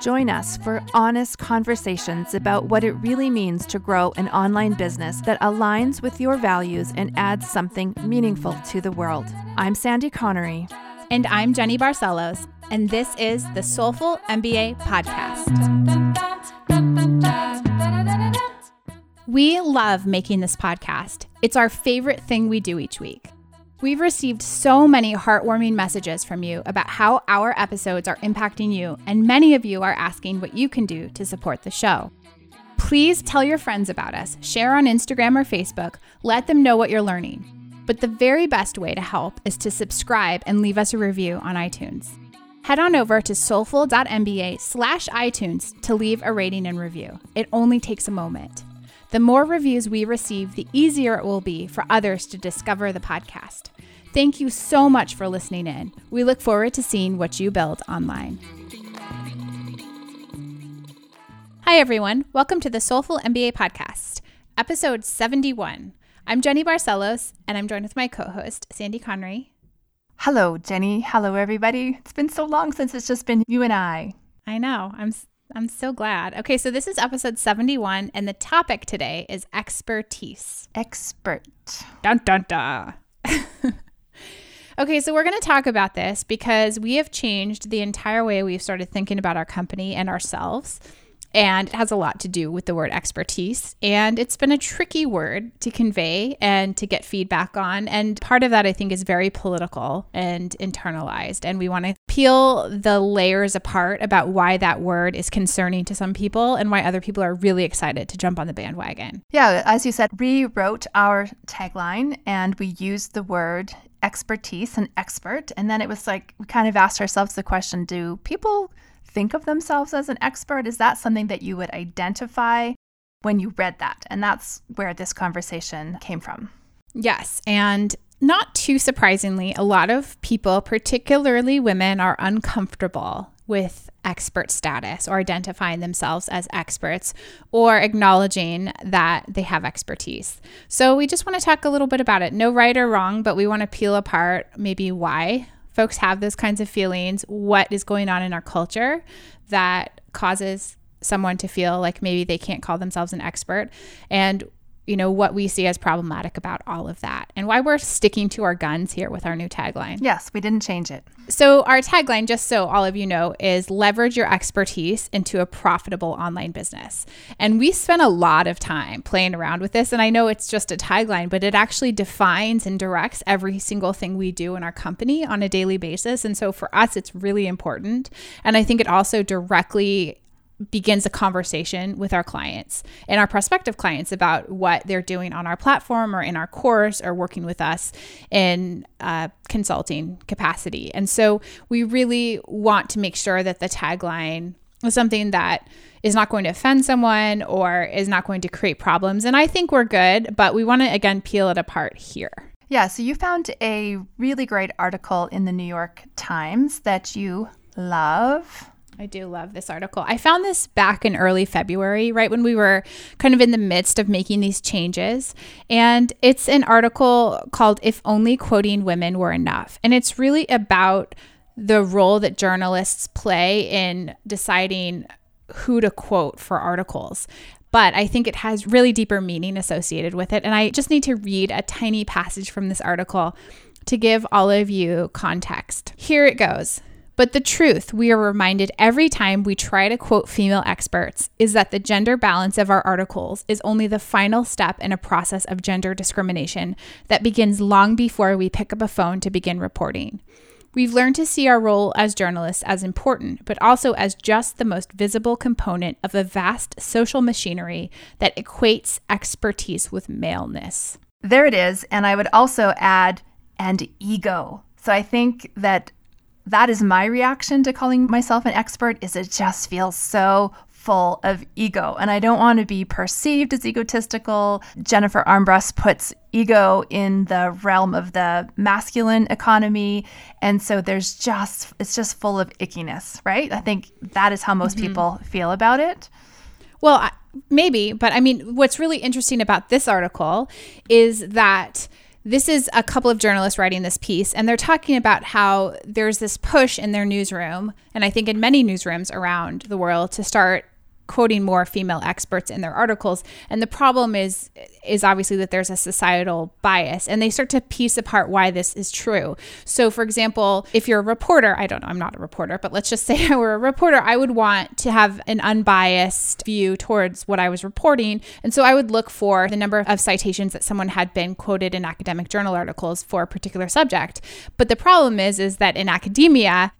Join us for honest conversations about what it really means to grow an online business that aligns with your values and adds something meaningful to the world. I'm Sandy Connery. And I'm Jenny Barcelos, and this is the Soulful MBA Podcast. We love making this podcast. It's our favorite thing we do each week. We've received so many heartwarming messages from you about how our episodes are impacting you, and many of you are asking what you can do to support the show. Please tell your friends about us, share on Instagram or Facebook, let them know what you're learning. But the very best way to help is to subscribe and leave us a review on iTunes. Head on over to soulful.mba slash iTunes to leave a rating and review. It only takes a moment. The more reviews we receive, the easier it will be for others to discover the podcast. Thank you so much for listening in. We look forward to seeing what you build online. Hi, everyone. Welcome to the Soulful MBA Podcast, episode 71. I'm Jenny Barcelos, and I'm joined with my co host, Sandy Connery. Hello, Jenny. Hello, everybody. It's been so long since it's just been you and I. I know. I'm I'm so glad. Okay, so this is episode 71, and the topic today is expertise. Expert. Dun dun dun. okay, so we're going to talk about this because we have changed the entire way we've started thinking about our company and ourselves. And it has a lot to do with the word expertise. And it's been a tricky word to convey and to get feedback on. And part of that, I think, is very political and internalized. And we want to peel the layers apart about why that word is concerning to some people and why other people are really excited to jump on the bandwagon. Yeah, as you said, we rewrote our tagline and we used the word expertise and expert. And then it was like, we kind of asked ourselves the question do people think of themselves as an expert? Is that something that you would identify when you read that? And that's where this conversation came from. Yes. And not too surprisingly, a lot of people, particularly women, are uncomfortable with expert status or identifying themselves as experts or acknowledging that they have expertise. So, we just want to talk a little bit about it. No right or wrong, but we want to peel apart maybe why folks have those kinds of feelings, what is going on in our culture that causes someone to feel like maybe they can't call themselves an expert, and you know what we see as problematic about all of that and why we're sticking to our guns here with our new tagline. Yes, we didn't change it. So our tagline just so all of you know is leverage your expertise into a profitable online business. And we spent a lot of time playing around with this and I know it's just a tagline but it actually defines and directs every single thing we do in our company on a daily basis and so for us it's really important and I think it also directly begins a conversation with our clients and our prospective clients about what they're doing on our platform or in our course or working with us in uh, consulting capacity. And so we really want to make sure that the tagline is something that is not going to offend someone or is not going to create problems. And I think we're good, but we want to again peel it apart here. Yeah, so you found a really great article in the New York Times that you love. I do love this article. I found this back in early February, right when we were kind of in the midst of making these changes. And it's an article called If Only Quoting Women Were Enough. And it's really about the role that journalists play in deciding who to quote for articles. But I think it has really deeper meaning associated with it. And I just need to read a tiny passage from this article to give all of you context. Here it goes. But the truth, we are reminded every time we try to quote female experts, is that the gender balance of our articles is only the final step in a process of gender discrimination that begins long before we pick up a phone to begin reporting. We've learned to see our role as journalists as important, but also as just the most visible component of a vast social machinery that equates expertise with maleness. There it is. And I would also add, and ego. So I think that that is my reaction to calling myself an expert is it just feels so full of ego and I don't want to be perceived as egotistical. Jennifer Armbrust puts ego in the realm of the masculine economy and so there's just it's just full of ickiness, right? I think that is how most mm-hmm. people feel about it. Well, maybe, but I mean what's really interesting about this article is that this is a couple of journalists writing this piece, and they're talking about how there's this push in their newsroom, and I think in many newsrooms around the world, to start quoting more female experts in their articles. And the problem is is obviously that there's a societal bias and they start to piece apart why this is true. So for example if you're a reporter i don't know i'm not a reporter but let's just say i were a reporter i would want to have an unbiased view towards what i was reporting. And so i would look for the number of citations that someone had been quoted in academic journal articles for a particular subject. But the problem is is that in academia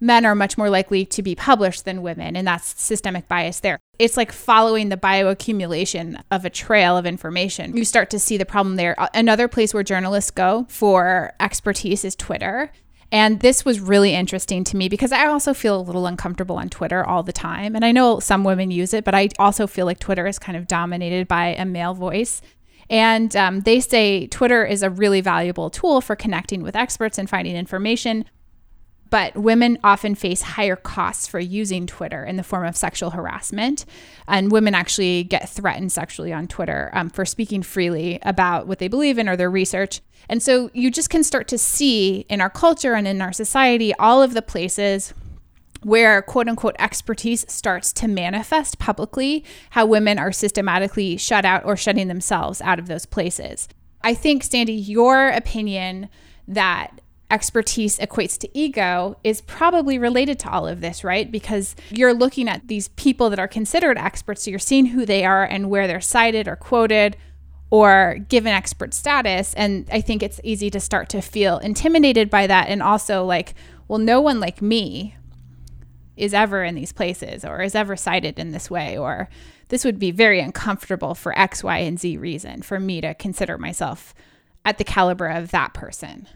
men are much more likely to be published than women, and that's systemic bias there. It's like following the bioaccumulation of a trail of information. You start to see the problem there. Another place where journalists go for expertise is Twitter. And this was really interesting to me because I also feel a little uncomfortable on Twitter all the time. And I know some women use it, but I also feel like Twitter is kind of dominated by a male voice. And um, they say Twitter is a really valuable tool for connecting with experts and finding information but women often face higher costs for using Twitter in the form of sexual harassment. And women actually get threatened sexually on Twitter um, for speaking freely about what they believe in or their research. And so you just can start to see in our culture and in our society all of the places where quote unquote expertise starts to manifest publicly, how women are systematically shut out or shutting themselves out of those places. I think, Sandy, your opinion that expertise equates to ego is probably related to all of this, right? Because you're looking at these people that are considered experts, so you're seeing who they are and where they're cited or quoted or given expert status. And I think it's easy to start to feel intimidated by that and also like, well, no one like me is ever in these places or is ever cited in this way or this would be very uncomfortable for X, Y, and Z reason for me to consider myself at the caliber of that person.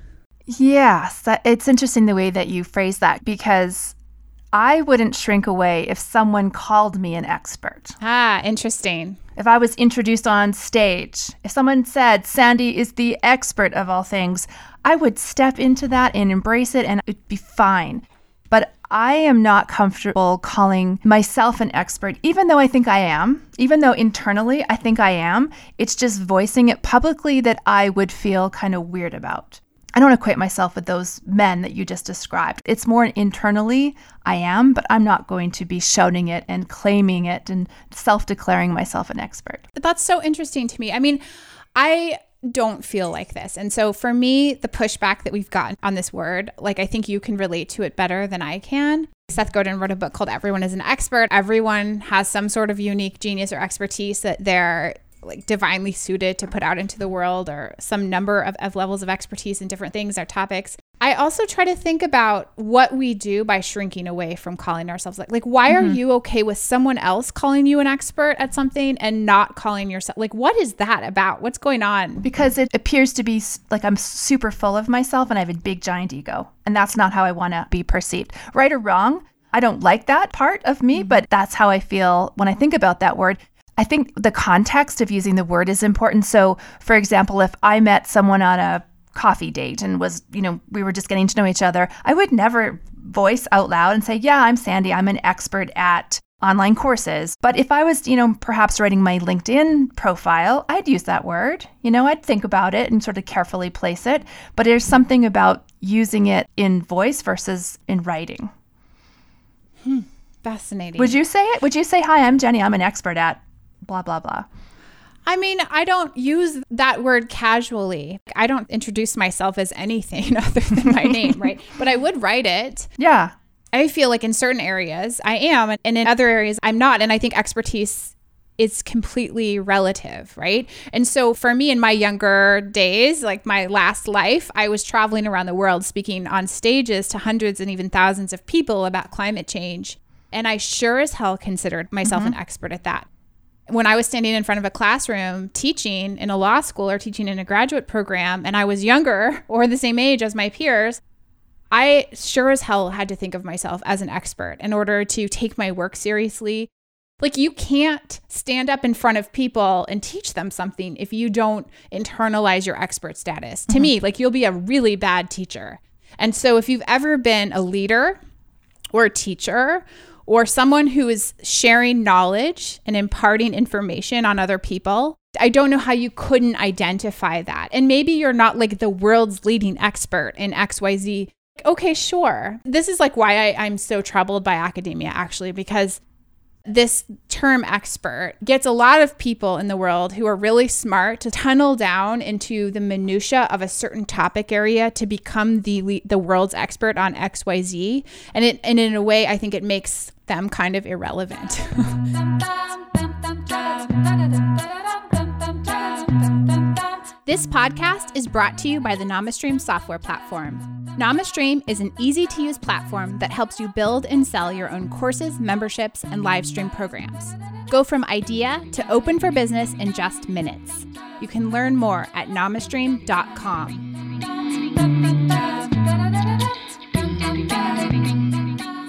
Yes, that, it's interesting the way that you phrase that because I wouldn't shrink away if someone called me an expert. Ah, interesting. If I was introduced on stage, if someone said Sandy is the expert of all things, I would step into that and embrace it and it'd be fine. But I am not comfortable calling myself an expert, even though I think I am, even though internally I think I am. It's just voicing it publicly that I would feel kind of weird about. I don't equate myself with those men that you just described. It's more internally, I am, but I'm not going to be shouting it and claiming it and self declaring myself an expert. That's so interesting to me. I mean, I don't feel like this. And so for me, the pushback that we've gotten on this word, like I think you can relate to it better than I can. Seth Godin wrote a book called Everyone is an Expert. Everyone has some sort of unique genius or expertise that they're like divinely suited to put out into the world or some number of, of levels of expertise in different things or topics. I also try to think about what we do by shrinking away from calling ourselves like like why mm-hmm. are you okay with someone else calling you an expert at something and not calling yourself like what is that about? What's going on? Because it appears to be like I'm super full of myself and I have a big giant ego and that's not how I want to be perceived. Right or wrong, I don't like that part of me, mm-hmm. but that's how I feel when I think about that word. I think the context of using the word is important. So, for example, if I met someone on a coffee date and was, you know, we were just getting to know each other, I would never voice out loud and say, Yeah, I'm Sandy. I'm an expert at online courses. But if I was, you know, perhaps writing my LinkedIn profile, I'd use that word. You know, I'd think about it and sort of carefully place it. But there's something about using it in voice versus in writing. Hmm. Fascinating. Would you say it? Would you say, Hi, I'm Jenny. I'm an expert at blah, blah, blah. I mean, I don't use that word casually. I don't introduce myself as anything other than my name, right? But I would write it. Yeah. I feel like in certain areas I am, and in other areas I'm not. And I think expertise is completely relative, right? And so for me in my younger days, like my last life, I was traveling around the world speaking on stages to hundreds and even thousands of people about climate change. And I sure as hell considered myself mm-hmm. an expert at that. When I was standing in front of a classroom teaching in a law school or teaching in a graduate program and I was younger or the same age as my peers, I sure as hell had to think of myself as an expert in order to take my work seriously. Like, you can't stand up in front of people and teach them something if you don't internalize your expert status. Mm-hmm. To me, like, you'll be a really bad teacher. And so, if you've ever been a leader or a teacher or someone who is sharing knowledge and imparting information on other people, I don't know how you couldn't identify that. And maybe you're not like the world's leading expert in XYZ. Okay, sure. This is like why I, am so troubled by academia, actually, because this term expert gets a lot of people in the world who are really smart to tunnel down into the minutia of a certain topic area to become the the world's expert on XYZ and it and in a way I think it makes them kind of irrelevant. This podcast is brought to you by the NamaStream software platform. NamaStream is an easy to use platform that helps you build and sell your own courses, memberships, and live stream programs. Go from idea to open for business in just minutes. You can learn more at namastream.com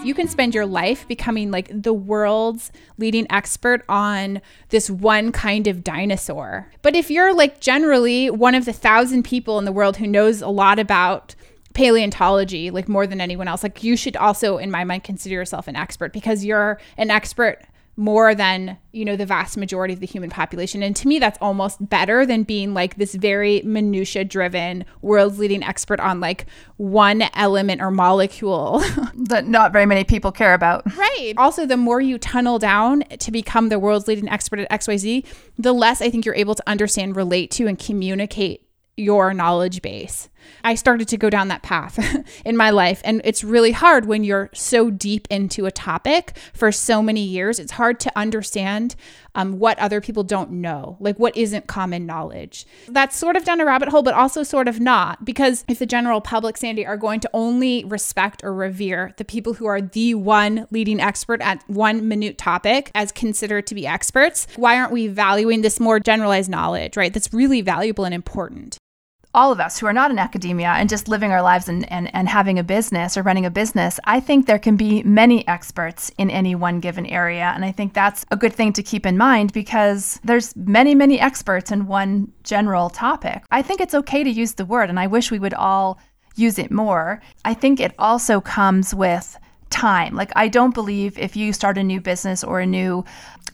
you can spend your life becoming like the world's leading expert on this one kind of dinosaur. But if you're like generally one of the thousand people in the world who knows a lot about paleontology, like more than anyone else, like you should also, in my mind, consider yourself an expert because you're an expert more than you know the vast majority of the human population. And to me that's almost better than being like this very minutia driven world's leading expert on like one element or molecule that not very many people care about. Right. Also the more you tunnel down to become the world's leading expert at xyz the less i think you're able to understand relate to and communicate your knowledge base. I started to go down that path in my life. And it's really hard when you're so deep into a topic for so many years. It's hard to understand um, what other people don't know, like what isn't common knowledge. That's sort of down a rabbit hole, but also sort of not. Because if the general public, Sandy, are going to only respect or revere the people who are the one leading expert at one minute topic as considered to be experts, why aren't we valuing this more generalized knowledge, right? That's really valuable and important all of us who are not in academia and just living our lives and, and, and having a business or running a business, I think there can be many experts in any one given area. And I think that's a good thing to keep in mind because there's many, many experts in one general topic. I think it's okay to use the word, and I wish we would all use it more. I think it also comes with time. Like, I don't believe if you start a new business or a new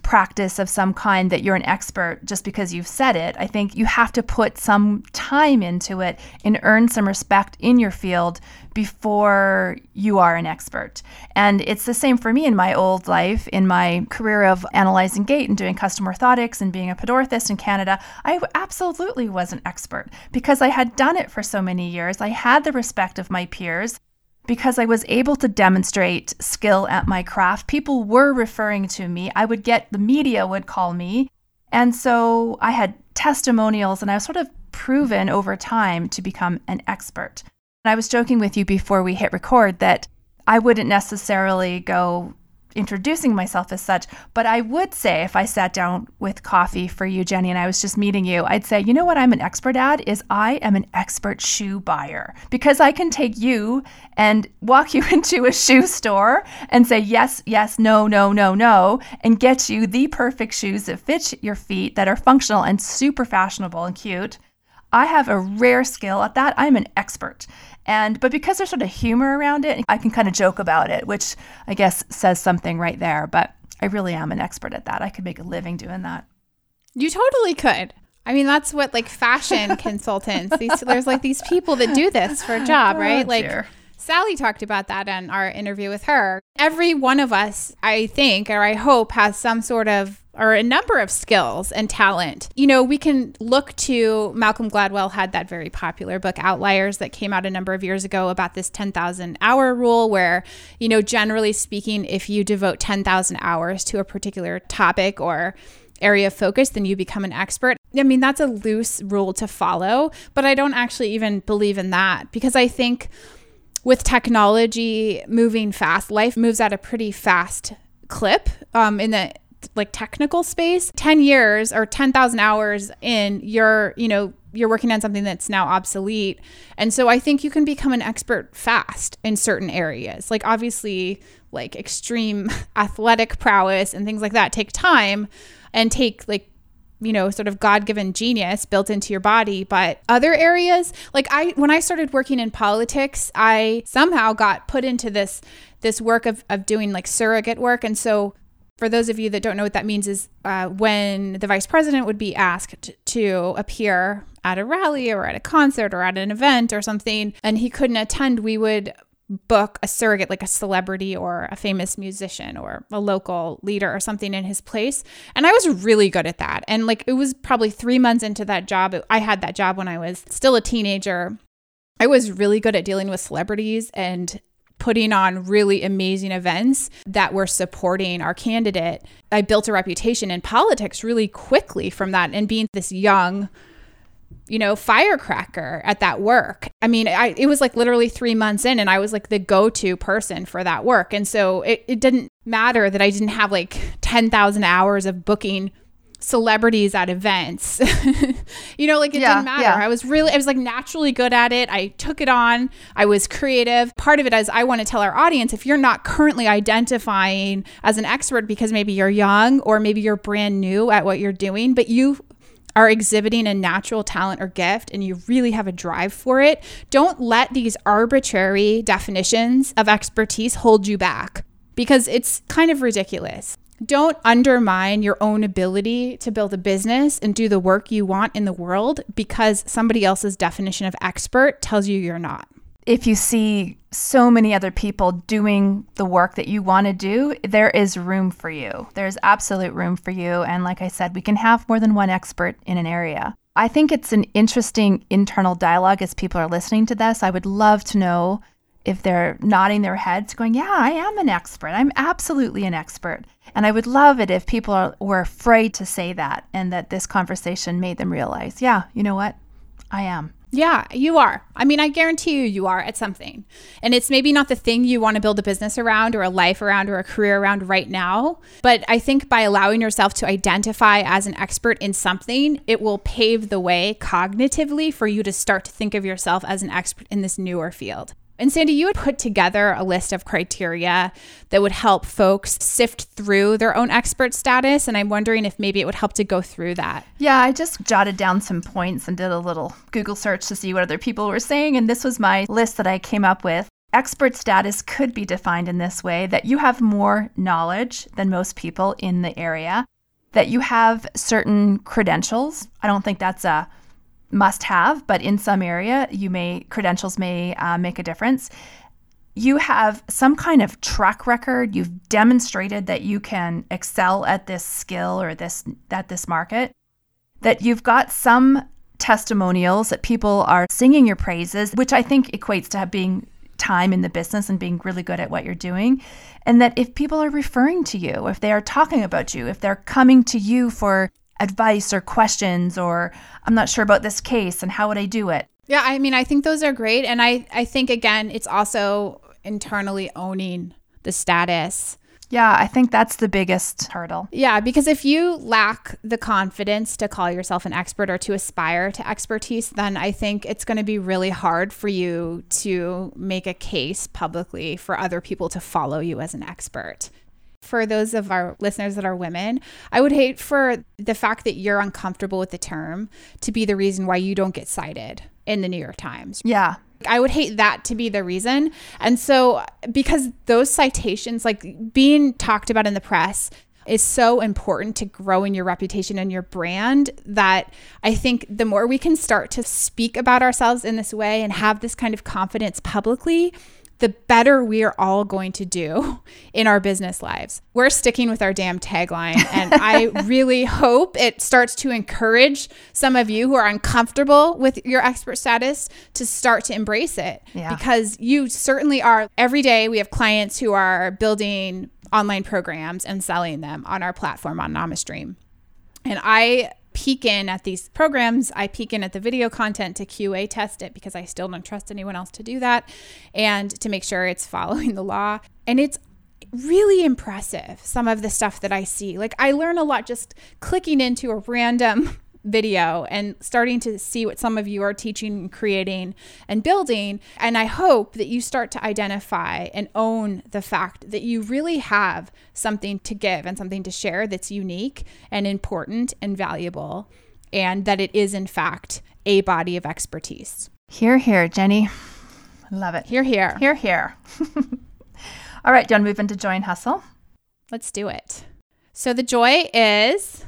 practice of some kind that you're an expert just because you've said it. I think you have to put some time into it and earn some respect in your field before you are an expert. And it's the same for me in my old life, in my career of analyzing gait and doing custom orthotics and being a podorthist in Canada. I absolutely was an expert because I had done it for so many years. I had the respect of my peers because I was able to demonstrate skill at my craft. People were referring to me. I would get the media would call me. And so I had testimonials and I was sort of proven over time to become an expert. And I was joking with you before we hit record that I wouldn't necessarily go introducing myself as such, but I would say if I sat down with coffee for you, Jenny, and I was just meeting you, I'd say, you know what I'm an expert at is I am an expert shoe buyer because I can take you and walk you into a shoe store and say yes, yes, no, no, no, no, and get you the perfect shoes that fit your feet that are functional and super fashionable and cute. I have a rare skill at that. I'm an expert. And but because there's sort of humor around it, I can kind of joke about it, which I guess says something right there. But I really am an expert at that. I could make a living doing that. You totally could. I mean, that's what like fashion consultants. These there's like these people that do this for a job, oh, right? Oh, like dear. Sally talked about that in our interview with her. Every one of us, I think, or I hope, has some sort of or a number of skills and talent. You know, we can look to Malcolm Gladwell had that very popular book Outliers that came out a number of years ago about this 10,000 hour rule where, you know, generally speaking, if you devote 10,000 hours to a particular topic or area of focus, then you become an expert. I mean, that's a loose rule to follow, but I don't actually even believe in that because I think with technology moving fast, life moves at a pretty fast clip um, in the like technical space 10 years or 10,000 hours in you're you know you're working on something that's now obsolete. And so i think you can become an expert fast in certain areas. Like obviously like extreme athletic prowess and things like that take time and take like you know sort of god-given genius built into your body. But other areas like i when i started working in politics i somehow got put into this this work of, of doing like surrogate work. And so for those of you that don't know what that means is uh, when the vice president would be asked to appear at a rally or at a concert or at an event or something and he couldn't attend we would book a surrogate like a celebrity or a famous musician or a local leader or something in his place. And i was really good at that. And like it was probably 3 months into that job i had that job when i was still a teenager. I was really good at dealing with celebrities and putting on really amazing events that were supporting our candidate i built a reputation in politics really quickly from that and being this young you know, firecracker at that work. I mean, I, it was like literally three months in, and I was like the go to person for that work. And so it, it didn't matter that I didn't have like 10,000 hours of booking celebrities at events. you know, like it Yeah, didn't matter. yeah. I was really, I was like naturally good at it. I took it on. I was creative. Part of it is I want to tell our audience if you're not currently identifying as an expert because maybe you're young or maybe you're brand new at what you're doing, but you are exhibiting a natural talent or gift and you really have a drive for it, don't let these arbitrary definitions of expertise hold you back because it's kind of ridiculous. Don't undermine your own ability to build a business and do the work you want in the world because somebody else's definition of expert tells you you're not. if you see so many other people doing the work that you want to do, there is room for you. There's absolute room for you. And like I said, we can have more than one expert in an area. I think it's an interesting internal dialogue as people are listening to this. I would love to know if they're nodding their heads, going, Yeah, I am an expert. I'm absolutely an expert. And I would love it if people are, were afraid to say that and that this conversation made them realize, Yeah, you know what? I am. Yeah, you are. I mean, I guarantee you, you are at something. And it's maybe not the thing you want to build a business around or a life around or a career around right now. But I think by allowing yourself to identify as an expert in something, it will pave the way cognitively for you to start to think of yourself as an expert in this newer field. And Sandy, you had put together a list of criteria that would help folks sift through their own expert status. And I'm wondering if maybe it would help to go through that. Yeah, I just jotted down some points and did a little Google search to see what other people were saying. And this was my list that I came up with. Expert status could be defined in this way that you have more knowledge than most people in the area, that you have certain credentials. I don't think that's a must have, but in some area, you may credentials may uh, make a difference. You have some kind of track record. You've demonstrated that you can excel at this skill or this at this market. That you've got some testimonials that people are singing your praises, which I think equates to being time in the business and being really good at what you're doing. And that if people are referring to you, if they are talking about you, if they're coming to you for advice or questions or I'm not sure about this case and how would I do it? Yeah, I mean, I think those are great. And I, I think, again, it's also internally owning the status. Yeah, I think that's the biggest hurdle. Yeah, because if you lack the confidence to call yourself an expert or to aspire to expertise, then I think it's going to be really hard for you to make a case publicly for other people to follow you as an expert. For those of our listeners that are women, I would hate for the fact that you're uncomfortable with the term to be the reason why you don't get cited in the New York Times. Yeah. I would hate that to be the reason. And so, because those citations, like being talked about in the press, is so important to growing your reputation and your brand that I think the more we can start to speak about ourselves in this way and have this kind of confidence publicly, the better we are all going to do in our business lives. We're sticking with our damn tagline. And I really hope it starts to encourage some of you who are uncomfortable with your expert status to start to embrace it. Yeah. Because you certainly are. Every day we have clients who are building online programs and selling them on our platform on NamaStream. And I peek in at these programs. I peek in at the video content to QA test it because I still don't trust anyone else to do that and to make sure it's following the law. And it's really impressive, some of the stuff that I see. Like, I learn a lot just clicking into a random video and starting to see what some of you are teaching and creating and building. And I hope that you start to identify and own the fact that you really have something to give and something to share that's unique and important and valuable, and that it is, in fact, a body of expertise. Here, here, Jenny. Love it. Here, here. Here, here. All right, do you want to move into Joy and Hustle? Let's do it. So, the joy is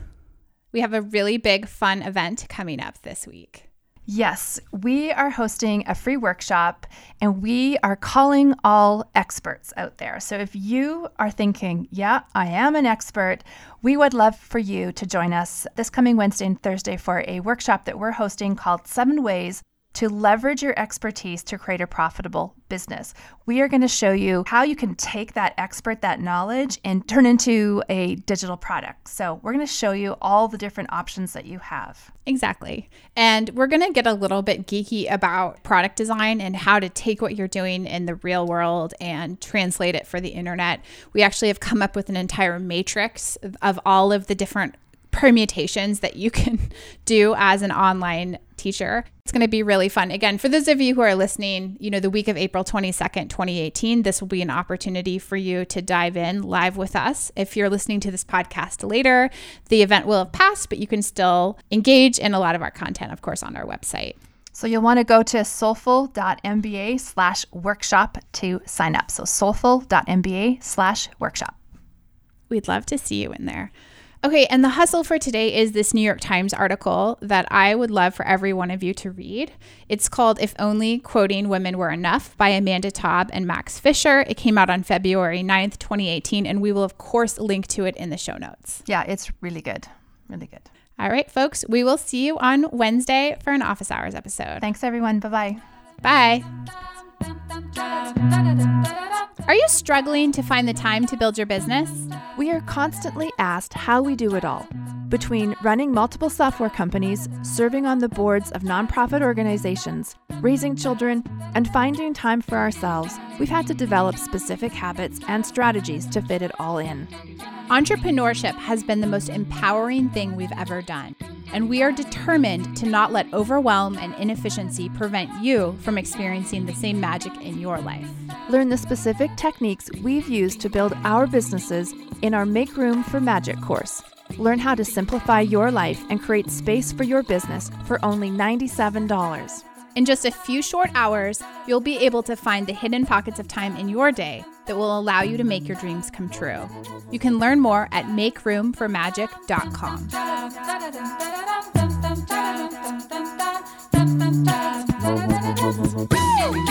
we have a really big, fun event coming up this week. Yes, we are hosting a free workshop and we are calling all experts out there. So if you are thinking, yeah, I am an expert, we would love for you to join us this coming Wednesday and Thursday for a workshop that we're hosting called Seven Ways to leverage your expertise to create a profitable business. We are going to show you how you can take that expert, that knowledge, and turn into a digital product. So, we're going to show you all the different options that you have. Exactly. And we're going to get a little bit geeky about product design and how to take what you're doing in the real world and translate it for the internet. We actually have come up with an entire matrix of all of the different permutations that you can do as an online teacher. It's going to be really fun. Again, for those of you who are listening, you know, the week of April 22nd, 2018, this will be an opportunity for you to dive in live with us. If you're listening to this podcast later, the event will have passed, but you can still engage in a lot of our content, of course, on our website. So you'll want to go to soulful.mba slash workshop to sign up. So soulful.mba slash workshop. We'd love to see you in there. Okay, and the hustle for today is this New York Times article that I would love for every one of you to read. It's called If Only Quoting Women Were Enough by Amanda Taub and Max Fisher. It came out on February 9th, 2018, and we will, of course, link to it in the show notes. Yeah, it's really good. Really good. All right, folks, we will see you on Wednesday for an office hours episode. Thanks, everyone. Bye-bye. Bye. Are you struggling to find the time to build your business? We are constantly asked how we do it all. Between running multiple software companies, serving on the boards of nonprofit organizations, raising children, and finding time for ourselves, we've had to develop specific habits and strategies to fit it all in. Entrepreneurship has been the most empowering thing we've ever done, and we are determined to not let overwhelm and inefficiency prevent you from experiencing the same magic in your life. Learn the specific techniques we've used to build our businesses in our Make Room for Magic course. Learn how to simplify your life and create space for your business for only $97. In just a few short hours, you'll be able to find the hidden pockets of time in your day that will allow you to make your dreams come true. You can learn more at makeroomformagic.com.